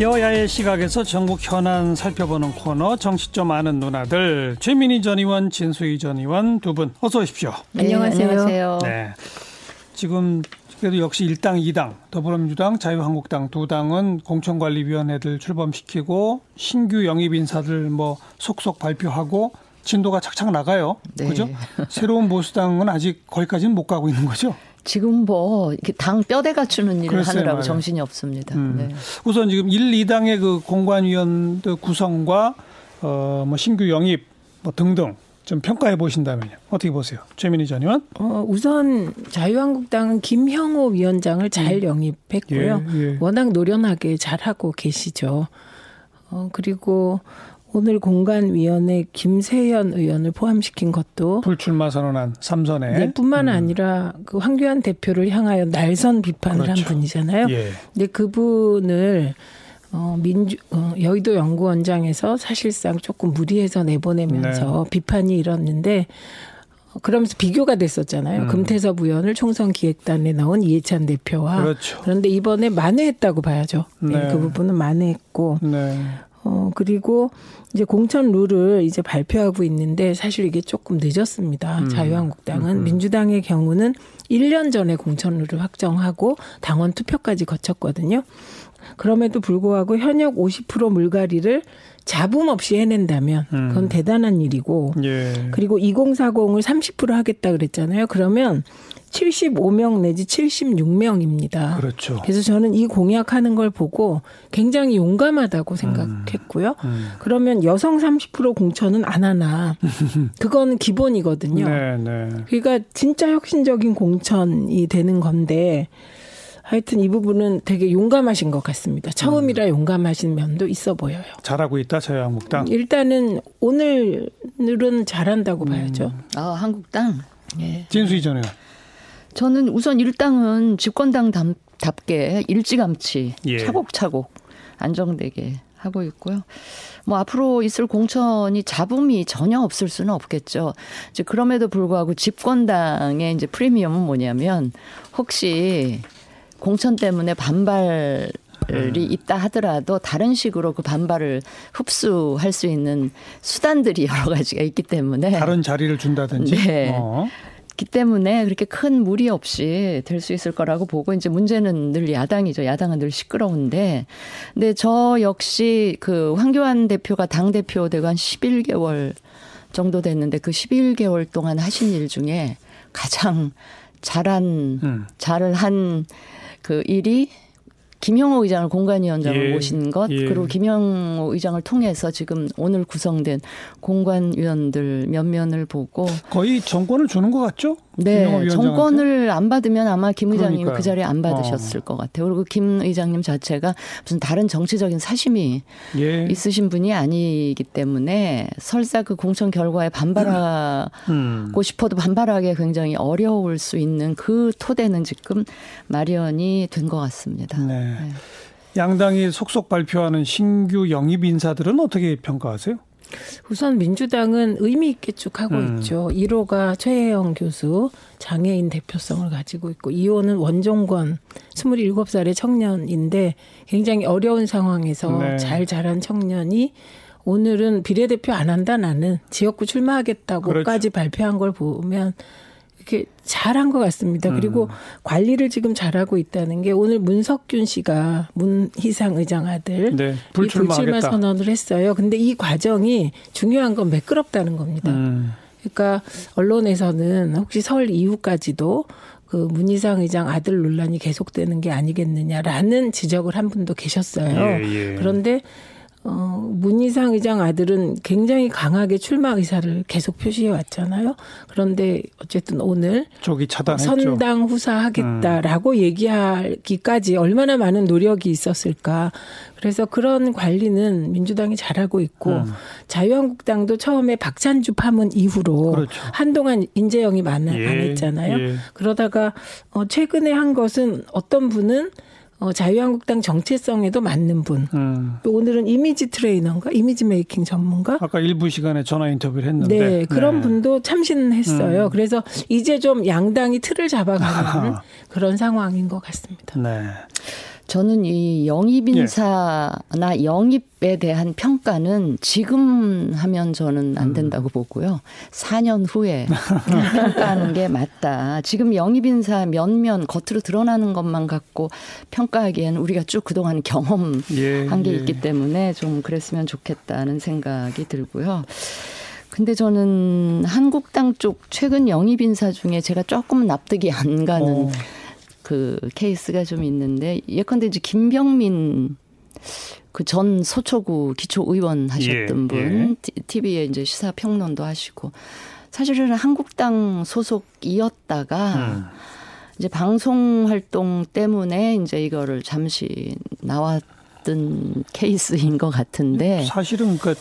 여야의 시각에서 전국 현안 살펴보는 코너 정치 좀 아는 누나들 최민희 전 의원, 진수희 전 의원 두 분 어서 오십시오. 네, 안녕하세요. 안녕하세요. 네. 지금 그래도 역시 일당 2당 더불어민주당, 자유한국당 두 당은 공천관리위원회들 출범시키고 신규 영입 인사들 뭐 속속 발표하고 진도가 착착 나가요. 네. 그죠? 새로운 보수당은 아직 거기까지는 못 가고 있는 거죠. 지금 뭐 당 뼈대 갖추는 일을 글쎄요, 하느라고 맞아요. 정신이 없습니다. 음. 네. 우선 지금 1, 2당의 그 공관위원 구성과 어 뭐 신규 영입 뭐 등등 좀 평가해 보신다면요. 어떻게 보세요? 최민희 전 의원? 어, 우선 자유한국당은 김형호 위원장을 잘 음. 영입했고요. 예, 예. 워낙 노련하게 잘하고 계시죠. 어, 그리고 오늘 공간위원회 김세현 의원을 포함시킨 것도 불출마 선언한 삼선에 네, 뿐만 음. 아니라 그 황교안 대표를 향하여 날선 비판을 그렇죠. 한 분이잖아요. 예. 근데 그분을 어, 민주, 어, 여의도 연구원장에서 사실상 조금 무리해서 내보내면서 네. 비판이 일었는데 어, 그러면서 비교가 됐었잖아요. 음. 금태섭 의원을 총선 기획단에 나온 이해찬 대표와 그렇죠. 그런데 이번에 만회했다고 봐야죠. 네. 네. 그 부분은 만회했고 네. 어, 그리고 이제 공천 룰을 이제 발표하고 있는데 사실 이게 조금 늦었습니다. 음. 자유한국당은. 음. 민주당의 경우는 1년 전에 공천 룰을 확정하고 당원 투표까지 거쳤거든요. 그럼에도 불구하고 현역 50% 물갈이를 잡음 없이 해낸다면 그건 음. 대단한 일이고 예. 그리고 2040을 30% 하겠다 그랬잖아요. 그러면 75명 내지 76명입니다. 그렇죠. 그래서 저는 이 공약하는 걸 보고 굉장히 용감하다고 생각했고요. 음, 음. 그러면 여성 30% 공천은 안 하나. 그건 기본이거든요. 네, 네. 그러니까 진짜 혁신적인 공천이 되는 건데 하여튼 이 부분은 되게 용감하신 것 같습니다. 처음이라 음. 용감하신 면도 있어 보여요. 잘하고 있다, 자유한국당. 일단은 오늘은 잘한다고 음. 봐야죠. 아, 한국당? 예. 진수희 전에 저는 우선 일당은 집권당 답게 일찌감치 예. 차곡차곡 안정되게 하고 있고요. 뭐 앞으로 있을 공천이 잡음이 전혀 없을 수는 없겠죠. 이제 그럼에도 불구하고 집권당의 이제 프리미엄은 뭐냐면 혹시 공천 때문에 반발 이 있다 하더라도 다른 식으로 그 반발을 흡수할 수 있는 수단들이 여러 가지가 있기 때문에 다른 자리를 준다든지 네. 어. 기 때문에 그렇게 큰 무리 없이 될 수 있을 거라고 보고 이제 문제는 늘 야당이죠. 야당은 늘 시끄러운데 근데 저 역시 그 황교안 대표가 당 대표 되고 한 11개월 정도 됐는데 그 11개월 동안 하신 일 중에 가장 잘한 음. 잘을 한 그 일이 김영호 의장을 공관위원장을 예. 모신 것 예. 그리고 김영호 의장을 통해서 지금 오늘 구성된 공관위원들 면면을 보고 거의 정권을 주는 것 같죠? 네, 정권을 안 받으면 아마 김 의장님 그 자리에 안 받으셨을 어. 것 같아요. 그리고 김 의장님 자체가 무슨 다른 정치적인 사심이 예. 있으신 분이 아니기 때문에 설사 그 공천 결과에 반발하고 음. 싶어도 반발하기 굉장히 어려울 수 있는 그 토대는 지금 마련이 된 것 같습니다. 네. 네. 양당이 속속 발표하는 신규 영입 인사들은 어떻게 평가하세요? 우선 민주당은 의미 있게 쭉 하고 음. 있죠. 1호가 최혜영 교수 장애인 대표성을 가지고 있고 2호는 원종권 27살의 청년인데 굉장히 어려운 상황에서 네. 잘 자란 청년이 오늘은 비례대표 안 한다 나는 지역구 출마하겠다고까지 그렇죠. 발표한 걸 보면 이렇게 잘한 것 같습니다. 음. 그리고 관리를 지금 잘하고 있다는 게 오늘 문석균 씨가 문희상 의장 아들 네, 불출마 선언을 했어요. 근데 이 과정이 중요한 건 매끄럽다는 겁니다. 음. 그러니까 언론에서는 혹시 설 이후까지도 그 문희상 의장 아들 논란이 계속되는 게 아니겠느냐라는 지적을 한 분도 계셨어요. 예, 예. 그런데 어, 문희상 의장 아들은 굉장히 강하게 출마 의사를 계속 표시해 왔잖아요. 그런데 어쨌든 오늘 저기 차단했죠. 선당 후사하겠다라고 음. 얘기하기까지 얼마나 많은 노력이 있었을까. 그래서 그런 관리는 민주당이 잘하고 있고 음. 자유한국당도 처음에 박찬주 파문 이후로 그렇죠. 한동안 인재영이 많안 예. 했잖아요. 예. 그러다가 어, 최근에 한 것은 어떤 분은 어, 자유한국당 정체성에도 맞는 분. 음. 또 오늘은 이미지 트레이너인가? 이미지 메이킹 전문가? 아까 일부 시간에 전화 인터뷰를 했는데. 네, 그런 네. 분도 참신했어요. 음. 그래서 이제 좀 양당이 틀을 잡아가는 그런 상황인 것 같습니다. 네. 저는 이 영입 인사나 영입에 대한 평가는 지금 하면 저는 안 된다고 보고요. 4년 후에 평가하는 게 맞다. 지금 영입 인사 면면 겉으로 드러나는 것만 갖고 평가하기에는 우리가 쭉 그동안 경험한 예, 게 예. 있기 때문에 좀 그랬으면 좋겠다는 생각이 들고요. 근데 저는 한국당 쪽 최근 영입 인사 중에 제가 조금 납득이 안 가는 어. 그 케이스가 좀 있는데 예컨대 이제 김병민 그 전 소초구 기초의원 하셨던 예, 분 TV에 이제 시사 평론도 하시고 사실은 한국당 소속이었다가 음. 이제 방송 활동 때문에 이제 이거를 잠시 나왔던 케이스인 것 같은데 사실은 그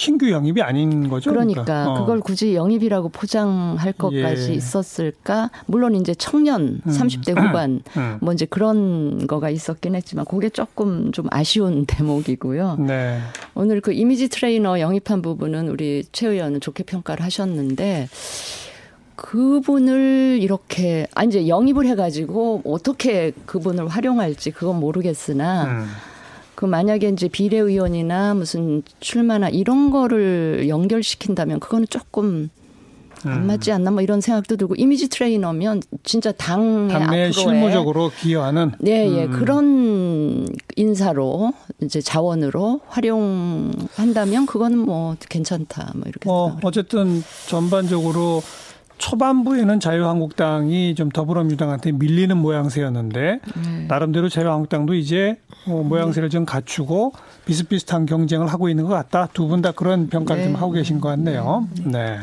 신규 영입이 아닌 거죠. 그러니까 어. 그걸 굳이 영입이라고 포장할 것까지 예. 있었을까? 물론 이제 청년 음. 30대 후반 음. 뭐 이제 그런 거가 있었긴 했지만 그게 조금 좀 아쉬운 대목이고요. 네. 오늘 그 이미지 트레이너 영입한 부분은 우리 최 의원은 좋게 평가를 하셨는데 그분을 이렇게 아 이제 영입을 해가지고 어떻게 그분을 활용할지 그건 모르겠으나 음. 그 만약에 이제 비례의원이나 무슨 출마나 이런 거를 연결시킨다면 그거는 조금 안 음. 맞지 않나 뭐 이런 생각도 들고 이미지 트레이너면 진짜 당의 앞으로의 실무적으로 기여하는 네, 예. 음. 그런 인사로 이제 자원으로 활용한다면 그거는 뭐 괜찮다. 뭐 이렇게 뭐 생각을 어쨌든 전반적으로 초반부에는 자유한국당이 좀 더불어민주당한테 밀리는 모양새였는데 네. 나름대로 자유한국당도 이제 어, 모양새를 좀 갖추고 비슷비슷한 경쟁을 하고 있는 것 같다. 두 분 다 그런 평가를 네. 좀 하고 계신 것 같네요. 네.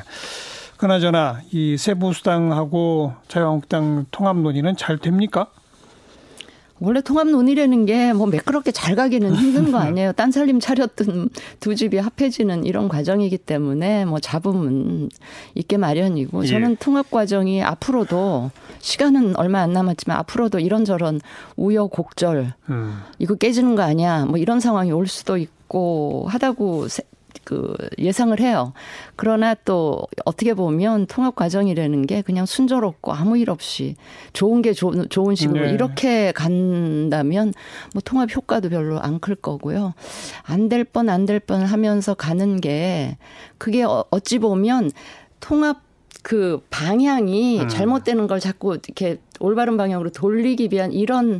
그나저나 이 세부수당하고 자유한국당 통합 논의는 잘 됩니까? 원래 통합 논의라는 게 뭐 매끄럽게 잘 가기는 힘든 거 아니에요. 딴 살림 차렸던 두 집이 합해지는 이런 과정이기 때문에 뭐 잡음은 있게 마련이고 예. 저는 통합 과정이 앞으로도 시간은 얼마 안 남았지만 앞으로도 이런저런 우여곡절 음. 이거 깨지는 거 아니야 뭐 이런 상황이 올 수도 있고 하다고 세- 그 예상을 해요. 그러나 또 어떻게 보면 통합 과정이라는 게 그냥 순조롭고 아무 일 없이 좋은 게 좋은, 좋은 식으로 네. 이렇게 간다면 뭐 통합 효과도 별로 안 클 거고요. 안 될 뻔 안 될 뻔 하면서 가는 게 그게 어- 어찌 보면 통합 그 방향이 음. 잘못되는 걸 자꾸 이렇게 올바른 방향으로 돌리기 위한 이런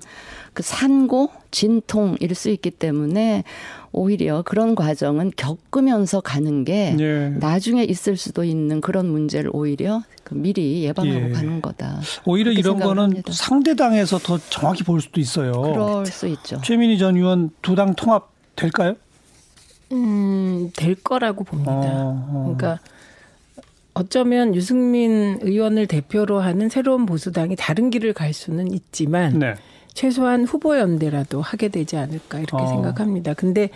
그 산고 진통일 수 있기 때문에 오히려 그런 과정은 겪으면서 가는 게 예. 나중에 있을 수도 있는 그런 문제를 오히려 그 미리 예방하고 예. 가는 거다. 오히려 이런 거는 합니다. 상대당에서 더 정확히 볼 수도 있어요. 그럴 수 있죠. 최민희 전 의원 두 당 통합 될까요? 음, 될 거라고 봅니다. 어, 어. 그러니까 어쩌면 유승민 의원을 대표로 하는 새로운 보수당이 다른 길을 갈 수는 있지만 네. 최소한 후보 연대라도 하게 되지 않을까 이렇게 어. 생각합니다. 근데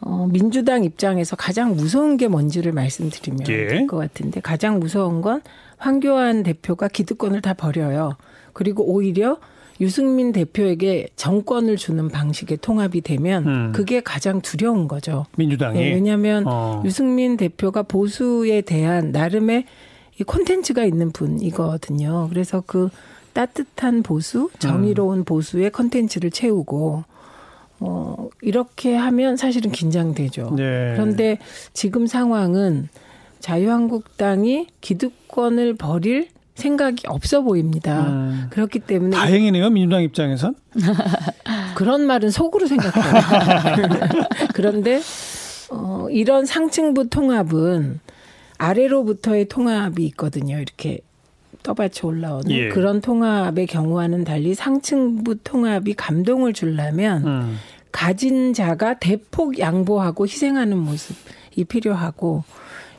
어, 민주당 입장에서 가장 무서운 게 뭔지를 말씀드리면 예. 될것 같은데 가장 무서운 건 황교안 대표가 기득권을 다 버려요. 그리고 오히려 유승민 대표에게 정권을 주는 방식의 통합이 되면 음. 그게 가장 두려운 거죠. 민주당이 네, 왜냐하면 어. 유승민 대표가 보수에 대한 나름의 이 콘텐츠가 있는 분이거든요. 그래서 그 따뜻한 보수, 정의로운 보수의 콘텐츠를 채우고 어 이렇게 하면 사실은 긴장되죠. 네. 그런데 지금 상황은 자유한국당이 기득권을 버릴 생각이 없어 보입니다. 음. 그렇기 때문에 다행이네요 민주당 입장에선. 그런 말은 속으로 생각해요. 그런데 어, 이런 상층부 통합은 아래로부터의 통합이 있거든요. 이렇게 떠받쳐 올라오는 예. 그런 통합의 경우와는 달리 상층부 통합이 감동을 주려면 음. 가진 자가 대폭 양보하고 희생하는 모습이 필요하고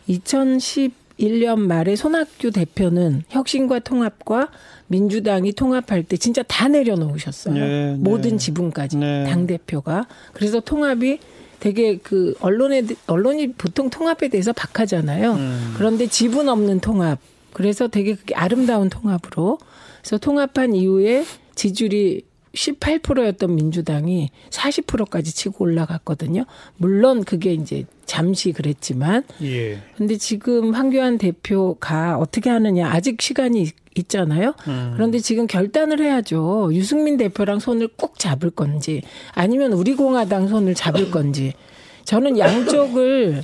2011년 말에 손학규 대표는 혁신과 통합과 민주당이 통합할 때 진짜 다 내려놓으셨어요. 네, 네. 모든 지분까지 네. 당 대표가 그래서 통합이 되게 그 언론에 언론이 보통 통합에 대해서 박하잖아요. 음. 그런데 지분 없는 통합. 그래서 되게 그게 아름다운 통합으로 그래서 통합한 이후에 지지율이 18%였던 민주당이 40%까지 치고 올라갔거든요. 물론 그게 이제 잠시 그랬지만. 예. 근데 지금 황교안 대표가 어떻게 하느냐 아직 시간이 있잖아요. 음. 그런데 지금 결단을 해야죠. 유승민 대표랑 손을 꼭 잡을 건지 아니면 우리 공화당 손을 잡을 건지. 저는 양쪽을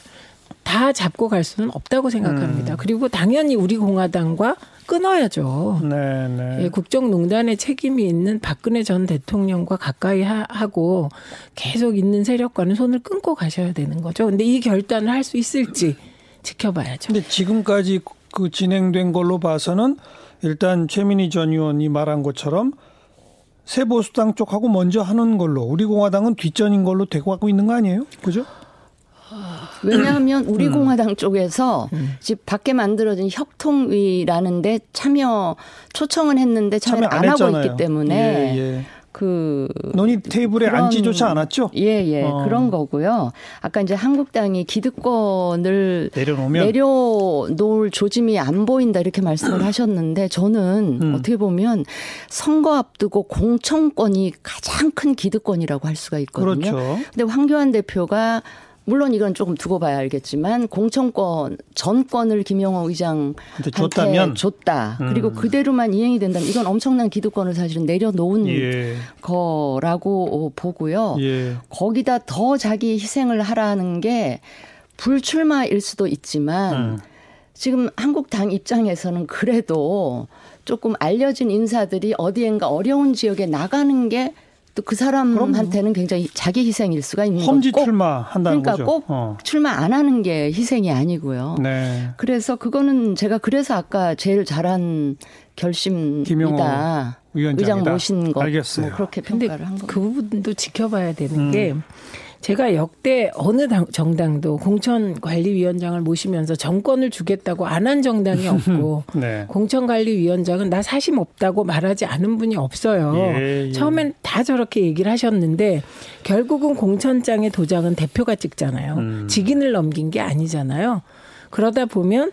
다 잡고 갈 수는 없다고 생각합니다. 음. 그리고 당연히 우리 공화당과 끊어야죠. 네, 네. 예, 국정농단의 책임이 있는 박근혜 전 대통령과 가까이 하, 고 계속 있는 세력과는 손을 끊고 가셔야 되는 거죠. 근데 이 결단을 할 수 있을지 지켜봐야죠. 근데 지금까지 그 진행된 걸로 봐서는 일단 최민희 전 의원이 말한 것처럼 새 보수당 쪽하고 먼저 하는 걸로 우리 공화당은 뒷전인 걸로 되고 가고 있는 거 아니에요? 그죠? 왜냐하면 우리 음. 공화당 쪽에서 음. 집 밖에 만들어진 협통위라는데 참여 초청은 했는데 참여 안, 안 하고 있기 때문에 예, 예. 그 논의 테이블에 그런, 앉지조차 않았죠. 예, 예. 어. 그런 거고요. 아까 이제 한국당이 기득권을 내려놓으면 내려놓을 조짐이 안 보인다 이렇게 말씀을 하셨는데 저는 음. 어떻게 보면 선거 앞두고 공천권이 가장 큰 기득권이라고 할 수가 있거든요. 그렇죠. 근데 황교안 대표가 물론 이건 조금 두고 봐야 알겠지만 공천권 전권을 김영호 의장한테 줬다면 줬다. 음. 그리고 그대로만 이행이 된다면 이건 엄청난 기득권을 사실은 내려놓은 예. 거라고 보고요. 예. 거기다 더 자기 희생을 하라는 게 불출마일 수도 있지만 음. 지금 한국 당 입장에서는 그래도 조금 알려진 인사들이 어디엔가 어려운 지역에 나가는 게 또 그 사람한테는 굉장히 자기 희생일 수가 있는 거고 험지 출마한다는 그러니까 거죠. 꼭 어. 출마 안 하는 게 희생이 아니고요. 네. 그래서 그거는 제가 그래서 아까 제일 잘한 결심이다. 의장 모신 거. 알겠어요. 뭐 그렇게 평가를 한 거. 그 부분도 지켜봐야 되는 음. 게 제가 역대 어느 당, 정당도 공천관리위원장을 모시면서 정권을 주겠다고 안 한 정당이 없고 네. 공천관리위원장은 나 사심 없다고 말하지 않은 분이 없어요. 예, 예. 처음엔 다 저렇게 얘기를 하셨는데 결국은 공천장의 도장은 대표가 찍잖아요. 음. 직인을 넘긴 게 아니잖아요. 그러다 보면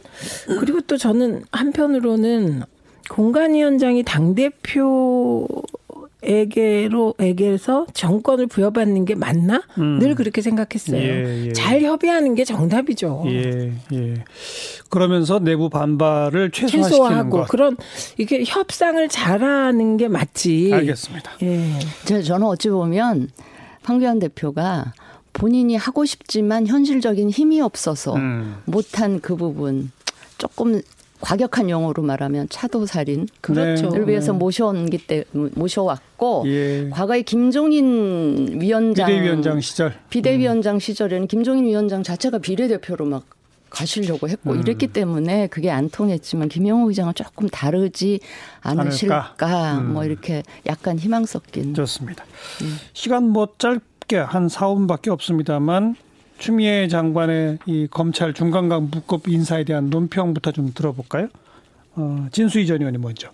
그리고 또 저는 한편으로는 공간위원장이 당대표 에게로 에게서 정권을 부여받는 게 맞나? 음. 늘 그렇게 생각했어요. 예, 예. 잘 협의하는 게 정답이죠. 예, 예. 그러면서 내부 반발을 최소화시키는 최소화하고 것. 그런 이게 협상을 잘하는 게 맞지. 알겠습니다. 예. 저는 어찌 보면 황교안 대표가 본인이 하고 싶지만 현실적인 힘이 없어서 음. 못한 그 부분 조금 과격한 용어로 말하면 차도 살인 그렇죠. 를 위해서 네. 모셔온기 때 모셔왔고 예. 과거에 김종인 위원장 비대위원장 시절 비대위원장 음. 시절에는 김종인 위원장 자체가 비례대표로 막 가시려고 했고 음. 이랬기 때문에 그게 안 통했지만 김영호 의장은 조금 다르지 않으실까 음. 뭐 이렇게 약간 희망 섞인 좋습니다. 음. 시간 뭐 짧게 한 4, 5분밖에 없습니다만 추미애 장관의 이 검찰 중간간부급 인사에 대한 논평부터 좀 들어볼까요? 어, 진수희 전 의원이 먼저.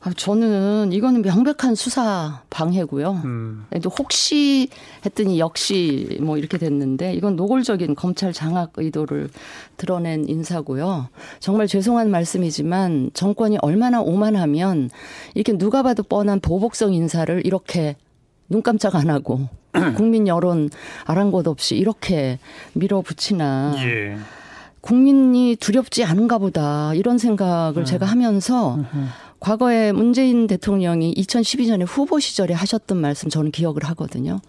아, 저는 이거는 명백한 수사 방해고요. 음. 혹시 했더니 역시 뭐 이렇게 됐는데 이건 노골적인 검찰 장악 의도를 드러낸 인사고요. 정말 죄송한 말씀이지만 정권이 얼마나 오만하면 이렇게 누가 봐도 뻔한 보복성 인사를 이렇게 눈 깜짝 안 하고 국민 여론 아랑곳 없이 이렇게 밀어붙이나 예. 국민이 두렵지 않은가 보다 이런 생각을 음. 제가 하면서 과거에 문재인 대통령이 2012년에 후보 시절에 하셨던 말씀 저는 기억을 하거든요.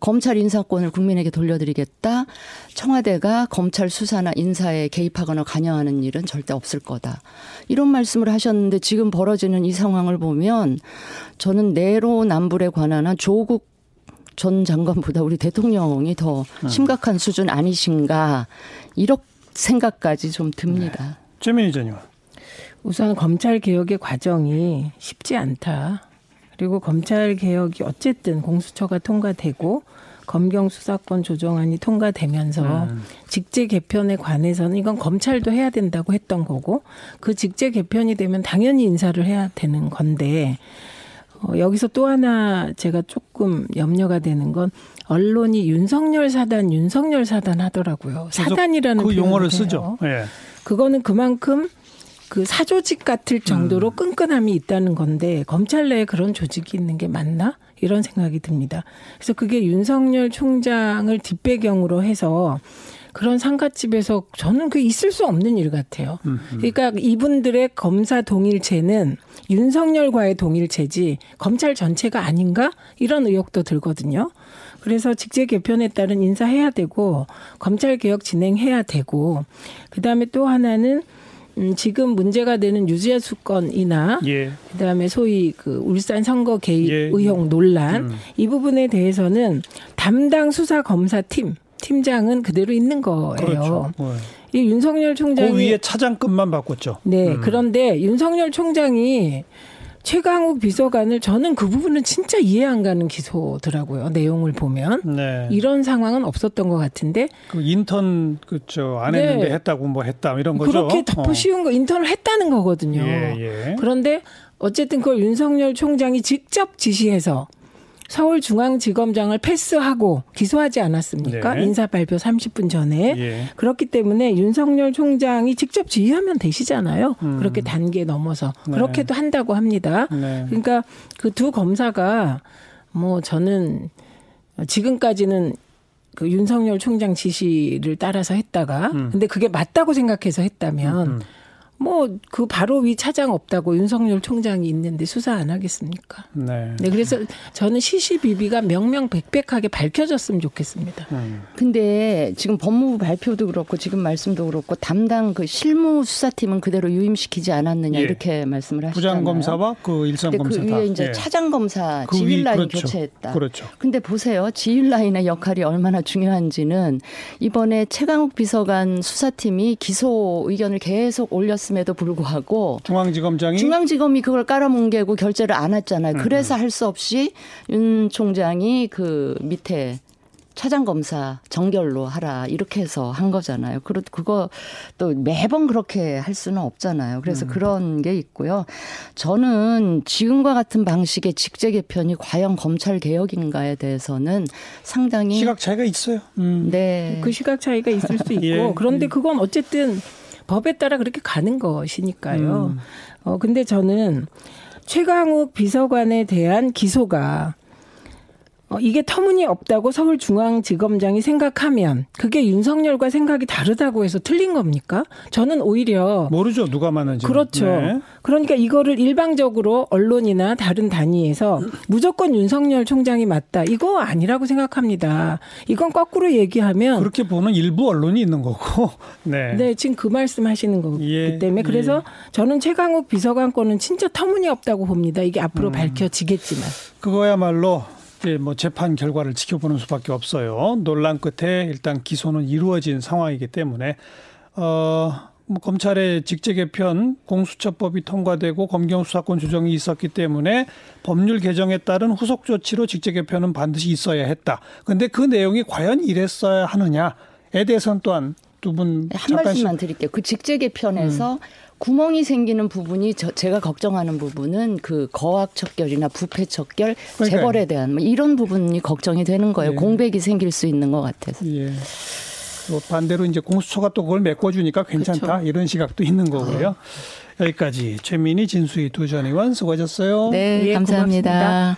검찰 인사권을 국민에게 돌려드리겠다. 청와대가 검찰 수사나 인사에 개입하거나 관여하는 일은 절대 없을 거다. 이런 말씀을 하셨는데 지금 벌어지는 이 상황을 보면 저는 내로남불에 관한 한 조국 전 장관보다 우리 대통령이 더 음. 심각한 수준 아니신가 이런 생각까지 좀 듭니다. 네. 최민희 전 의원. 우선 검찰 개혁의 과정이 쉽지 않다. 그리고 검찰 개혁이 어쨌든 공수처가 통과되고 검경 수사권 조정안이 통과되면서 음. 직제 개편에 관해서는 이건 검찰도 해야 된다고 했던 거고 그 직제 개편이 되면 당연히 인사를 해야 되는 건데 어, 여기서 또 하나 제가 조금 염려가 되는 건 언론이 윤석열 사단, 윤석열 사단 하더라고요. 사단이라는 그 용어를 쓰죠. 예. 그거는 그만큼 그 사조직 같을 정도로 음. 끈끈함이 있다는 건데 검찰 내에 그런 조직이 있는 게 맞나? 이런 생각이 듭니다. 그래서 그게 윤석열 총장을 뒷배경으로 해서 그런 상가집에서 저는 그 있을 수 없는 일 같아요. 그러니까 이분들의 검사 동일체는 윤석열과의 동일체지 검찰 전체가 아닌가 이런 의혹도 들거든요. 그래서 직제 개편에 따른 인사해야 되고 검찰 개혁 진행해야 되고 그다음에 또 하나는 음, 지금 문제가 되는 유죄 수건이나 예. 그다음에 소위 그 울산 선거 개입 예. 의혹 논란 음. 이 부분에 대해서는 담당 수사 검사 팀 팀장은 그대로 있는 거예요. 그렇죠. 네. 이 윤석열 총장이 그 위에 차장급만 바꿨죠. 네 음. 그런데 윤석열 총장이 최강욱 비서관을 저는 그 부분은 진짜 이해 안 가는 기소더라고요. 내용을 보면 네. 이런 상황은 없었던 것 같은데 그 인턴 그죠 안 네. 했는데 했다고 뭐 했다 이런 거죠. 그렇게 덮어 씌운 거 인턴을 했다는 거거든요. 예, 예. 그런데 어쨌든 그걸 윤석열 총장이 직접 지시해서 서울중앙지검장을 패스하고 기소하지 않았습니까? 네. 인사 발표 30분 전에. 예. 그렇기 때문에 윤석열 총장이 직접 지휘하면 되시잖아요. 음. 그렇게 단계 넘어서. 네. 그렇게도 한다고 합니다. 네. 그러니까 그 두 검사가 뭐 저는 지금까지는 그 윤석열 총장 지시를 따라서 했다가 음. 근데 그게 맞다고 생각해서 했다면 음. 뭐 그 바로 위 차장 없다고 윤석열 총장이 있는데 수사 안 하겠습니까? 네. 네, 그래서 저는 시시비비가 명명백백하게 밝혀졌으면 좋겠습니다. 음. 근데 지금 법무부 발표도 그렇고 지금 말씀도 그렇고 담당 그 실무 수사팀은 그대로 유임시키지 않았느냐 예. 이렇게 말씀을 하시잖아요. 부장 검사와 그 일선 검사 그 다. 위에 이제 예. 차장 검사 그 지휘 위- 라인 그렇죠. 교체했다. 그렇죠. 근데 보세요. 지휘 라인의 역할이 얼마나 중요한지는 이번에 최강욱 비서관 수사팀이 기소 의견을 계속 올렸 음에도 불구하고 중앙지검장이 중앙지검이 그걸 깔아뭉개고 결재를 안 했잖아요. 음, 그래서 할 수 없이 윤 총장이 그 밑에 차장 검사 정결로 하라 이렇게 해서 한 거잖아요. 그렇 그거 또 매번 그렇게 할 수는 없잖아요. 그래서 음. 그런 게 있고요. 저는 지금과 같은 방식의 직제 개편이 과연 검찰 개혁인가에 대해서는 상당히 시각 차이가 있어요. 음. 네. 그 시각 차이가 있을 수 있고 예. 그런데 그건 어쨌든 법에 따라 그렇게 가는 것이니까요. 음. 어 근데 저는 최강욱 비서관에 대한 기소가 어, 이게 터무니없다고 서울중앙지검장이 생각하면 그게 윤석열과 생각이 다르다고 해서 틀린 겁니까? 저는 오히려 모르죠 누가 많은지. 그렇죠. 네. 그러니까 이거를 일방적으로 언론이나 다른 단위에서 무조건 윤석열 총장이 맞다. 이거 아니라고 생각합니다. 이건 거꾸로 얘기하면 그렇게 보는 일부 언론이 있는 거고. 네. 네, 지금 그 말씀 하시는 거기 예, 때문에 그래서 예. 저는 최강욱 비서관 건은 진짜 터무니없다고 봅니다. 이게 음. 앞으로 밝혀지겠지만. 그거야말로 이제 뭐 재판 결과를 지켜보는 수밖에 없어요. 논란 끝에 일단 기소는 이루어진 상황이기 때문에 어. 뭐 검찰의 직제 개편 공수처법이 통과되고 검경 수사권 조정이 있었기 때문에 법률 개정에 따른 후속 조치로 직제 개편은 반드시 있어야 했다. 근데 그 내용이 과연 이랬어야 하느냐에 대해서는 또한 두분 네, 한 말씀만 드릴게요. 그 직제 개편에서 음. 구멍이 생기는 부분이 저, 제가 걱정하는 부분은 그 거학 척결이나 부패 척결, 그러니까요. 재벌에 대한 뭐 이런 부분이 걱정이 되는 거예요. 예. 공백이 생길 수 있는 것 같아서. 예. 또 반대로 이제 공수처가 또 그걸 메꿔주니까 괜찮다 이런 시각도 있는 거고요. 여기까지 최민희 진수희 두 전 의원 수고하셨어요. 네, 예, 감사합니다. 고맙습니다.